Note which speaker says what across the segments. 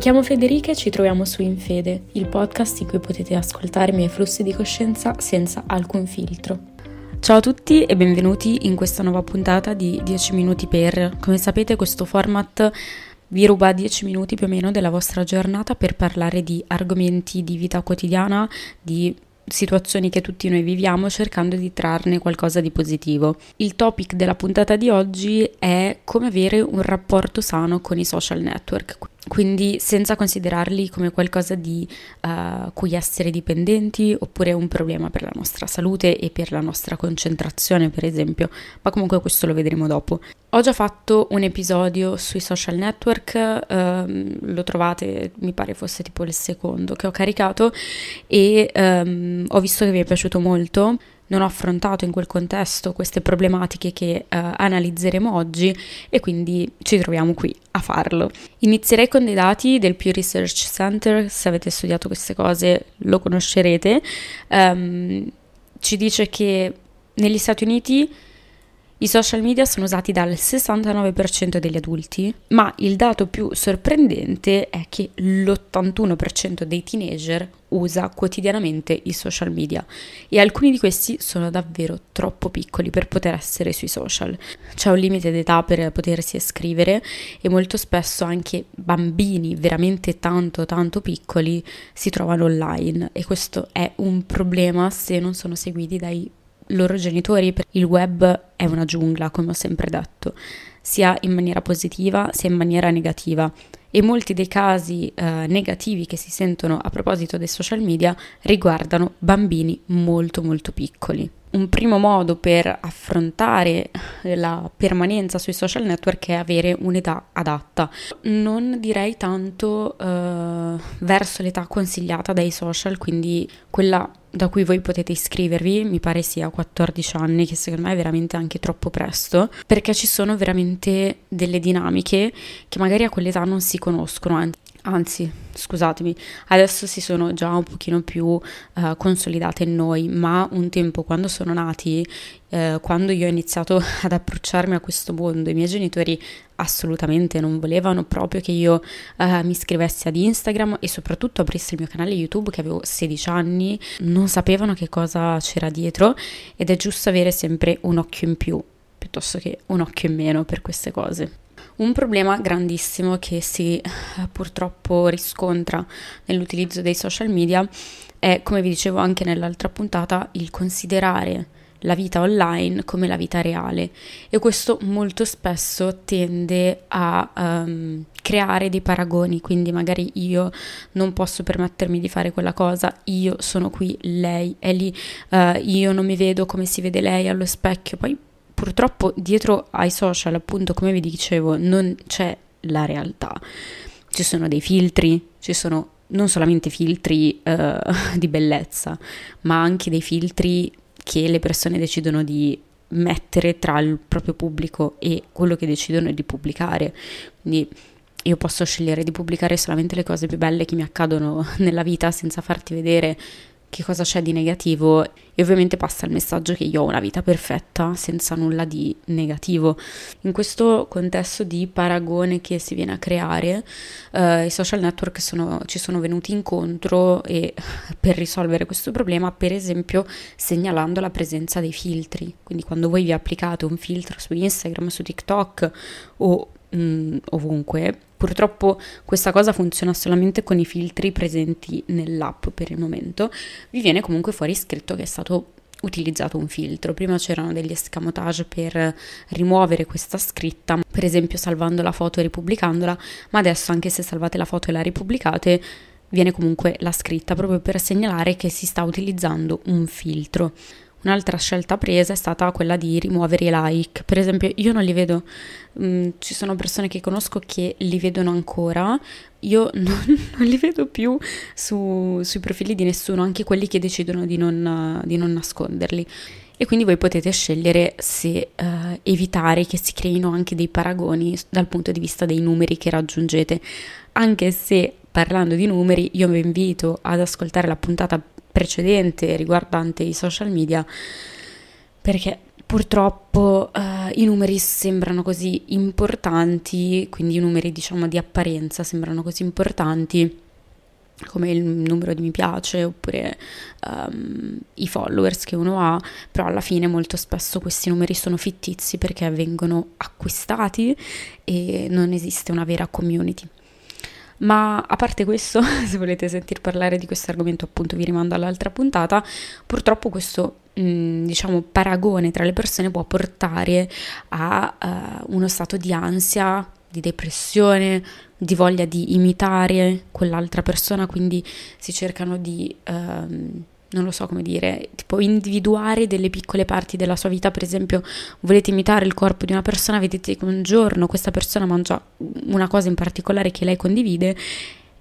Speaker 1: Chiamo Federica e ci troviamo su Infede, il podcast in cui potete ascoltare i miei flussi di coscienza senza alcun filtro. Ciao a tutti e benvenuti in questa nuova puntata di 10 minuti per. Come sapete questo format vi ruba 10 minuti più o meno della vostra giornata per parlare di argomenti di vita quotidiana, di situazioni che tutti noi viviamo cercando di trarne qualcosa di positivo. Il topic della puntata di oggi è come avere un rapporto sano con i social network, quindi senza considerarli come qualcosa di uh, cui essere dipendenti oppure un problema per la nostra salute e per la nostra concentrazione per esempio, ma comunque questo lo vedremo dopo. Ho già fatto un episodio sui social network, um, lo trovate, mi pare fosse tipo il secondo che ho caricato e um, ho visto che vi è piaciuto molto non ho affrontato in quel contesto queste problematiche che uh, analizzeremo oggi e quindi ci troviamo qui a farlo. Inizierei con dei dati del Pew Research Center, se avete studiato queste cose lo conoscerete, um, ci dice che negli Stati Uniti i social media sono usati dal 69% degli adulti, ma il dato più sorprendente è che l'81% dei teenager usa quotidianamente i social media e alcuni di questi sono davvero troppo piccoli per poter essere sui social. C'è un limite d'età per potersi iscrivere e molto spesso anche bambini veramente tanto tanto piccoli si trovano online e questo è un problema se non sono seguiti dai loro genitori. Il web è una giungla, come ho sempre detto, sia in maniera positiva sia in maniera negativa. E molti dei casi eh, negativi che si sentono a proposito dei social media riguardano bambini molto molto piccoli un primo modo per affrontare la permanenza sui social network è avere un'età adatta. Non direi tanto uh, verso l'età consigliata dai social, quindi quella da cui voi potete iscrivervi, mi pare sia 14 anni, che secondo me è veramente anche troppo presto, perché ci sono veramente delle dinamiche che magari a quell'età non si conoscono, anzi, scusatemi, adesso si sono già un pochino più uh, consolidate in noi, ma un tempo quando sono nati, uh, quando io ho iniziato ad approcciarmi a questo mondo, i miei genitori assolutamente non volevano proprio che io uh, mi iscrivessi ad Instagram e soprattutto aprissi il mio canale YouTube che avevo 16 anni, non sapevano che cosa c'era dietro ed è giusto avere sempre un occhio in più piuttosto che un occhio in meno per queste cose. Un problema grandissimo che si eh, purtroppo riscontra nell'utilizzo dei social media è, come vi dicevo anche nell'altra puntata, il considerare la vita online come la vita reale. E questo molto spesso tende a um, creare dei paragoni, quindi magari io non posso permettermi di fare quella cosa, io sono qui, lei è lì, uh, io non mi vedo come si vede lei allo specchio, poi purtroppo dietro ai social, appunto, come vi dicevo, non c'è la realtà. Ci sono dei filtri, ci sono non solamente filtri uh, di bellezza, ma anche dei filtri che le persone decidono di mettere tra il proprio pubblico e quello che decidono di pubblicare. Quindi io posso scegliere di pubblicare solamente le cose più belle che mi accadono nella vita senza farti vedere che cosa c'è di negativo e ovviamente passa il messaggio che io ho una vita perfetta senza nulla di negativo. In questo contesto di paragone che si viene a creare, eh, i social network sono, ci sono venuti incontro e per risolvere questo problema, per esempio segnalando la presenza dei filtri. Quindi quando voi vi applicate un filtro su Instagram, su TikTok o mh, ovunque, Purtroppo questa cosa funziona solamente con i filtri presenti nell'app per il momento. Vi viene comunque fuori scritto che è stato utilizzato un filtro. Prima c'erano degli escamotage per rimuovere questa scritta, per esempio salvando la foto e ripubblicandola, ma adesso anche se salvate la foto e la ripubblicate viene comunque la scritta proprio per segnalare che si sta utilizzando un filtro. Un'altra scelta presa è stata quella di rimuovere i like. Per esempio, io non li vedo, mh, mm, ci sono persone che conosco che li vedono ancora, io non, non li vedo più su, sui profili di nessuno, anche quelli che decidono di non, di non nasconderli. E quindi voi potete scegliere se uh, evitare che si creino anche dei paragoni dal punto di vista dei numeri che raggiungete. Anche se parlando di numeri, io vi invito ad ascoltare la puntata precedente riguardante i social media perché purtroppo uh, i numeri sembrano così importanti, quindi i numeri diciamo di apparenza sembrano così importanti come il numero di mi piace oppure um, i followers che uno ha, però alla fine molto spesso questi numeri sono fittizi perché vengono acquistati e non esiste una vera community. Ma a parte questo, se volete sentir parlare di questo argomento, appunto vi rimando all'altra puntata. Purtroppo questo mm, diciamo paragone tra le persone può portare a uh, uno stato di ansia, di depressione, di voglia di imitare quell'altra persona, quindi si cercano di uh, non lo so come dire, tipo individuare delle piccole parti della sua vita, per esempio volete imitare il corpo di una persona, vedete che un giorno questa persona mangia una cosa in particolare che lei condivide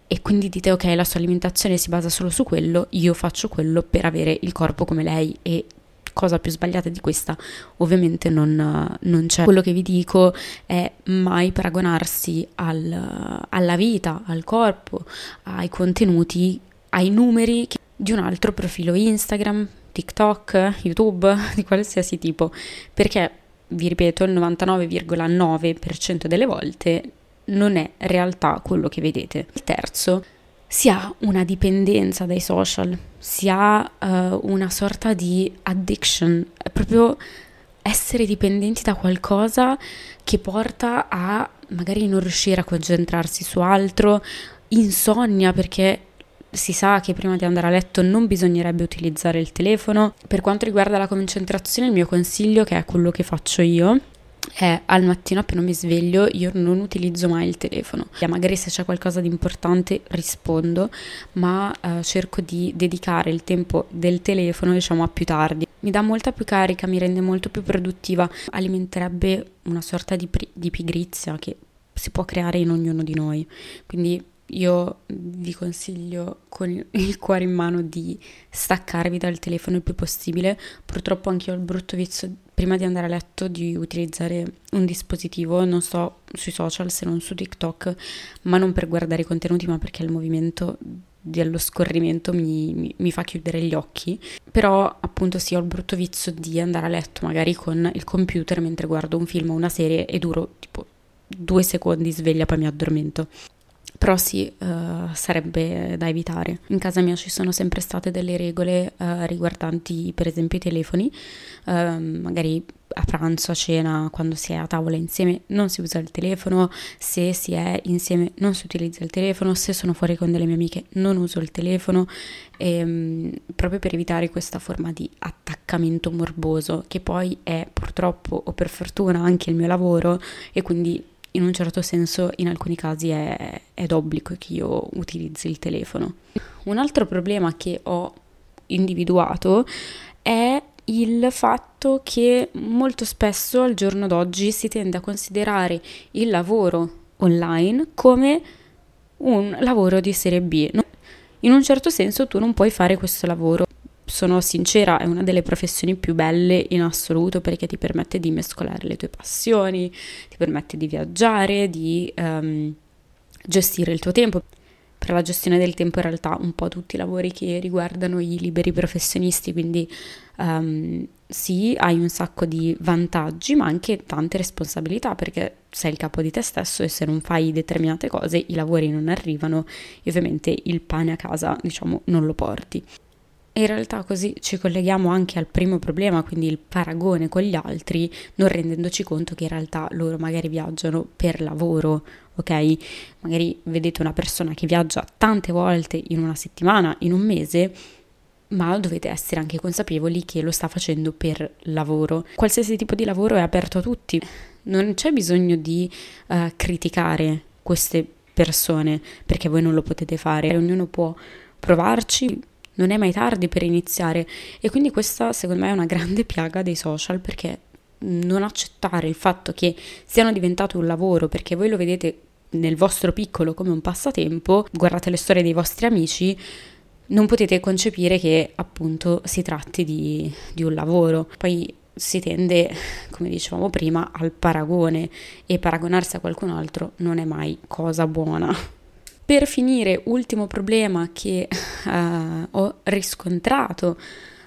Speaker 1: e quindi dite ok la sua alimentazione si basa solo su quello, io faccio quello per avere il corpo come lei e cosa più sbagliata di questa ovviamente non, non c'è. Quello che vi dico è mai paragonarsi al, alla vita, al corpo, ai contenuti, ai numeri che di un altro profilo Instagram, TikTok, YouTube, di qualsiasi tipo, perché vi ripeto, il 99,9% delle volte non è realtà quello che vedete. Il terzo, si ha una dipendenza dai social, si ha uh, una sorta di addiction, è proprio essere dipendenti da qualcosa che porta a magari non riuscire a concentrarsi su altro, insonnia perché si sa che prima di andare a letto non bisognerebbe utilizzare il telefono. Per quanto riguarda la concentrazione, il mio consiglio, che è quello che faccio io, è al mattino appena mi sveglio io non utilizzo mai il telefono. Magari se c'è qualcosa di importante rispondo, ma eh, cerco di dedicare il tempo del telefono diciamo a più tardi. Mi dà molta più carica, mi rende molto più produttiva, alimenterebbe una sorta di, di pigrizia che si può creare in ognuno di noi. Quindi io vi consiglio con il cuore in mano di staccarvi dal telefono il più possibile. Purtroppo anche io ho il brutto vizio prima di andare a letto di utilizzare un dispositivo, non sto sui social se non su TikTok, ma non per guardare i contenuti, ma perché il movimento dello scorrimento mi, mi, mi, fa chiudere gli occhi. Però appunto sì, ho il brutto vizio di andare a letto magari con il computer mentre guardo un film o una serie e duro tipo due secondi sveglia, poi mi addormento però sì, uh, sarebbe da evitare. In casa mia ci sono sempre state delle regole uh, riguardanti per esempio i telefoni, uh, magari a pranzo, a cena, quando si è a tavola insieme non si usa il telefono, se si è insieme non si utilizza il telefono, se sono fuori con delle mie amiche non uso il telefono, e, um, proprio per evitare questa forma di attaccamento morboso che poi è purtroppo o per fortuna anche il mio lavoro e quindi in un certo senso in alcuni casi è, è d'obbligo che io utilizzi il telefono. Un altro problema che ho individuato è il fatto che molto spesso al giorno d'oggi si tende a considerare il lavoro online come un lavoro di serie B. In un certo senso tu non puoi fare questo lavoro sono sincera, è una delle professioni più belle in assoluto perché ti permette di mescolare le tue passioni, ti permette di viaggiare, di um, gestire il tuo tempo. Per la gestione del tempo in realtà un po' tutti i lavori che riguardano i liberi professionisti, quindi um, sì, hai un sacco di vantaggi, ma anche tante responsabilità perché sei il capo di te stesso e se non fai determinate cose i lavori non arrivano e ovviamente il pane a casa, diciamo, non lo porti. In realtà così ci colleghiamo anche al primo problema, quindi il paragone con gli altri, non rendendoci conto che in realtà loro magari viaggiano per lavoro, ok? Magari vedete una persona che viaggia tante volte in una settimana, in un mese, ma dovete essere anche consapevoli che lo sta facendo per lavoro. Qualsiasi tipo di lavoro è aperto a tutti, non c'è bisogno di uh, criticare queste persone perché voi non lo potete fare, ognuno può provarci, non è mai tardi per iniziare e quindi questa secondo me è una grande piaga dei social perché non accettare il fatto che siano diventati un lavoro perché voi lo vedete nel vostro piccolo come un passatempo, guardate le storie dei vostri amici, non potete concepire che appunto si tratti di, di un lavoro. Poi si tende, come dicevamo prima, al paragone e paragonarsi a qualcun altro non è mai cosa buona. Per finire, ultimo problema che uh, ho riscontrato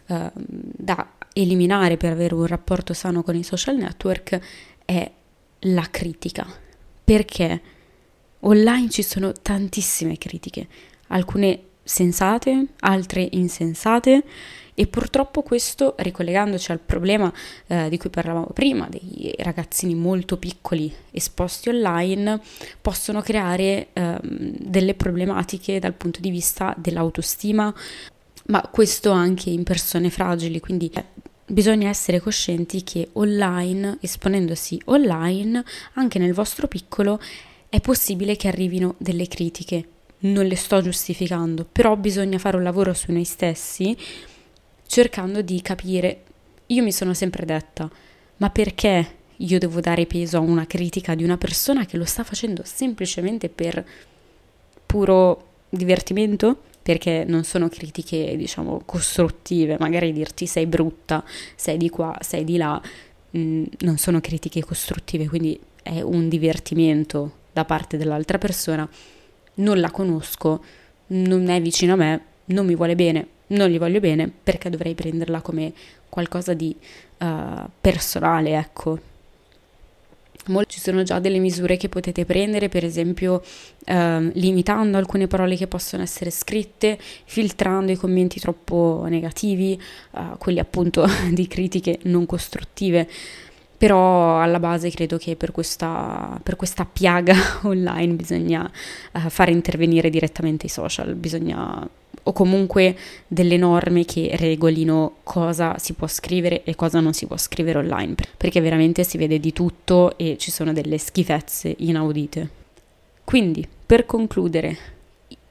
Speaker 1: uh, da eliminare per avere un rapporto sano con i social network è la critica. Perché online ci sono tantissime critiche, alcune sensate, altre insensate e purtroppo questo, ricollegandoci al problema eh, di cui parlavamo prima, dei ragazzini molto piccoli esposti online, possono creare eh, delle problematiche dal punto di vista dell'autostima, ma questo anche in persone fragili, quindi eh, bisogna essere coscienti che online, esponendosi online, anche nel vostro piccolo, è possibile che arrivino delle critiche. Non le sto giustificando, però bisogna fare un lavoro su noi stessi cercando di capire. Io mi sono sempre detta, ma perché io devo dare peso a una critica di una persona che lo sta facendo semplicemente per puro divertimento? Perché non sono critiche, diciamo, costruttive, magari dirti sei brutta, sei di qua, sei di là, mh, mm, non sono critiche costruttive, quindi è un divertimento da parte dell'altra persona. Non la conosco, non è vicino a me, non mi vuole bene, non gli voglio bene perché dovrei prenderla come qualcosa di uh, personale, ecco. Ci sono già delle misure che potete prendere, per esempio eh, limitando alcune parole che possono essere scritte, filtrando i commenti troppo negativi, eh, quelli appunto di critiche non costruttive. Però alla base credo che per questa, per questa piaga online bisogna eh, fare intervenire direttamente i social, bisogna o comunque delle norme che regolino cosa si può scrivere e cosa non si può scrivere online, perché veramente si vede di tutto e ci sono delle schifezze inaudite. Quindi, per concludere,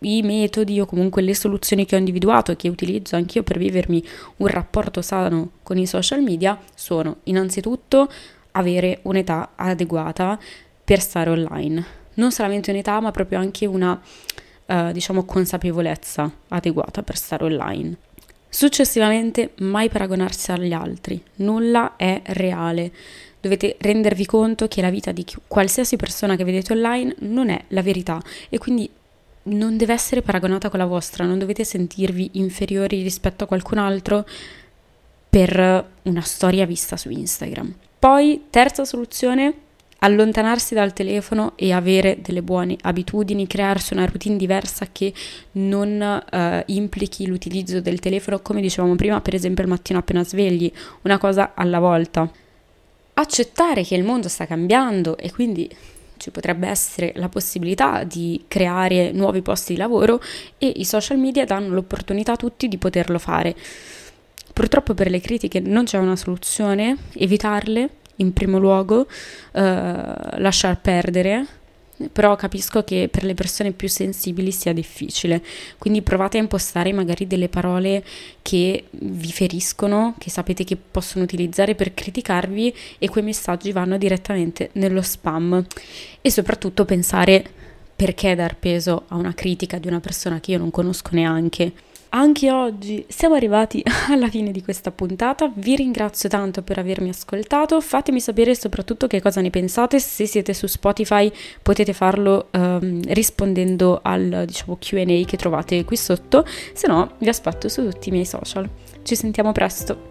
Speaker 1: i metodi o comunque le soluzioni che ho individuato e che utilizzo anch'io per vivermi un rapporto sano con i social media sono innanzitutto avere un'età adeguata per stare online. Non solamente un'età, ma proprio anche una eh, diciamo, consapevolezza adeguata per stare online. Successivamente, mai paragonarsi agli altri, nulla è reale. Dovete rendervi conto che la vita di qualsiasi persona che vedete online non è la verità e quindi non deve essere paragonata con la vostra, non dovete sentirvi inferiori rispetto a qualcun altro per una storia vista su Instagram. Poi, terza soluzione, allontanarsi dal telefono e avere delle buone abitudini, crearsi una routine diversa che non eh, implichi l'utilizzo del telefono, come dicevamo prima, per esempio il mattino appena svegli, una cosa alla volta. Accettare che il mondo sta cambiando e quindi ci potrebbe essere la possibilità di creare nuovi posti di lavoro e i social media danno l'opportunità a tutti di poterlo fare. Purtroppo per le critiche non c'è una soluzione, evitarle in primo luogo, eh, lasciar perdere, però capisco che per le persone più sensibili sia difficile, quindi provate a impostare magari delle parole che vi feriscono, che sapete che possono utilizzare per criticarvi e quei messaggi vanno direttamente nello spam. E soprattutto pensare perché dar peso a una critica di una persona che io non conosco neanche anche oggi siamo arrivati alla fine di questa puntata, vi ringrazio tanto per avermi ascoltato, fatemi sapere soprattutto che cosa ne pensate, se siete su Spotify potete farlo um, rispondendo al diciamo, Q&A che trovate qui sotto, se no vi aspetto su tutti i miei social. Ci sentiamo presto!